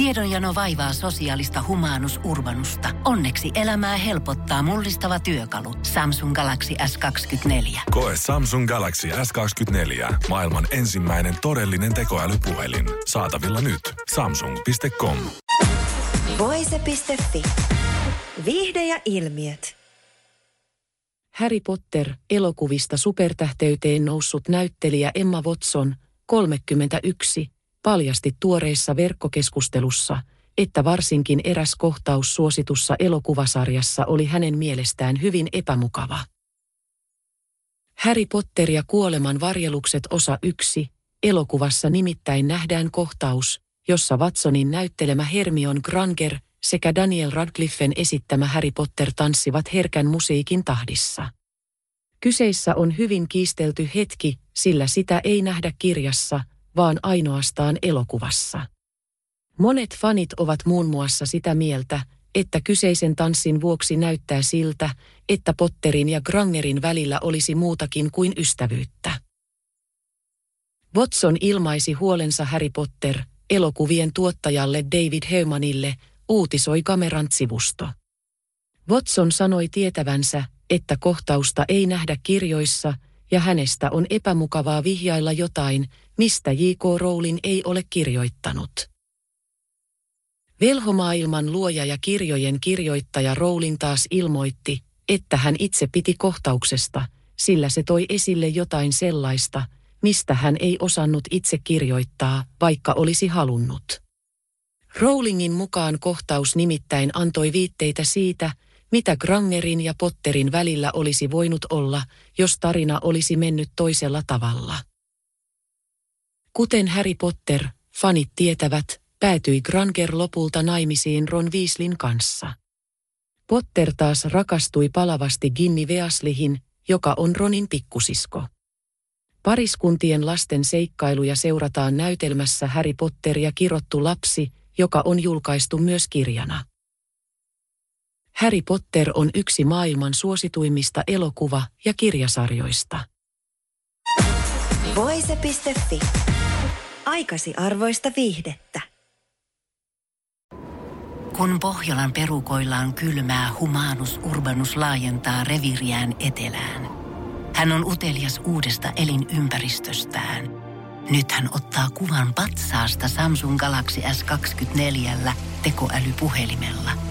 Tiedonjano vaivaa sosiaalista humanus urbanusta. Onneksi elämää helpottaa mullistava työkalu. Samsung Galaxy S24. Koe Samsung Galaxy S24. Maailman ensimmäinen todellinen tekoälypuhelin. Saatavilla nyt. Samsung.com. Voise.fi. Viihde ja ilmiöt. Harry Potter elokuvista supertähteyteen noussut näyttelijä Emma Watson, 31, paljasti tuoreissa verkkokeskustelussa, että varsinkin eräs kohtaus suositussa elokuvasarjassa oli hänen mielestään hyvin epämukava. Harry Potter ja kuoleman varjelukset osa 1, elokuvassa nimittäin nähdään kohtaus, jossa Watsonin näyttelemä Hermion Granger sekä Daniel Radcliffen esittämä Harry Potter tanssivat herkän musiikin tahdissa. Kyseessä on hyvin kiistelty hetki, sillä sitä ei nähdä kirjassa, vaan ainoastaan elokuvassa. Monet fanit ovat muun muassa sitä mieltä, että kyseisen tanssin vuoksi näyttää siltä, että Potterin ja Grangerin välillä olisi muutakin kuin ystävyyttä. Watson ilmaisi huolensa Harry Potter, elokuvien tuottajalle David Heumanille, uutisoi kameran sivusto. Watson sanoi tietävänsä, että kohtausta ei nähdä kirjoissa ja hänestä on epämukavaa vihjailla jotain, mistä J.K. Rowling ei ole kirjoittanut. Velhomaailman luoja ja kirjojen kirjoittaja Rowling taas ilmoitti, että hän itse piti kohtauksesta, sillä se toi esille jotain sellaista, mistä hän ei osannut itse kirjoittaa, vaikka olisi halunnut. Rowlingin mukaan kohtaus nimittäin antoi viitteitä siitä, mitä Grangerin ja Potterin välillä olisi voinut olla, jos tarina olisi mennyt toisella tavalla. Kuten Harry Potter, fanit tietävät, päätyi Granger lopulta naimisiin Ron Weasleyn kanssa. Potter taas rakastui palavasti Ginny Weasleyhin, joka on Ronin pikkusisko. Pariskuntien lasten seikkailuja seurataan näytelmässä Harry Potter ja kirottu lapsi, joka on julkaistu myös kirjana. Harry Potter on yksi maailman suosituimmista elokuva- ja kirjasarjoista. Voise.fi. Aikasi arvoista viihdettä. Kun Pohjolan perukoillaan kylmää, humanus urbanus laajentaa reviriään etelään. Hän on utelias uudesta elinympäristöstään. Nyt hän ottaa kuvan patsaasta Samsung Galaxy S24 tekoälypuhelimella –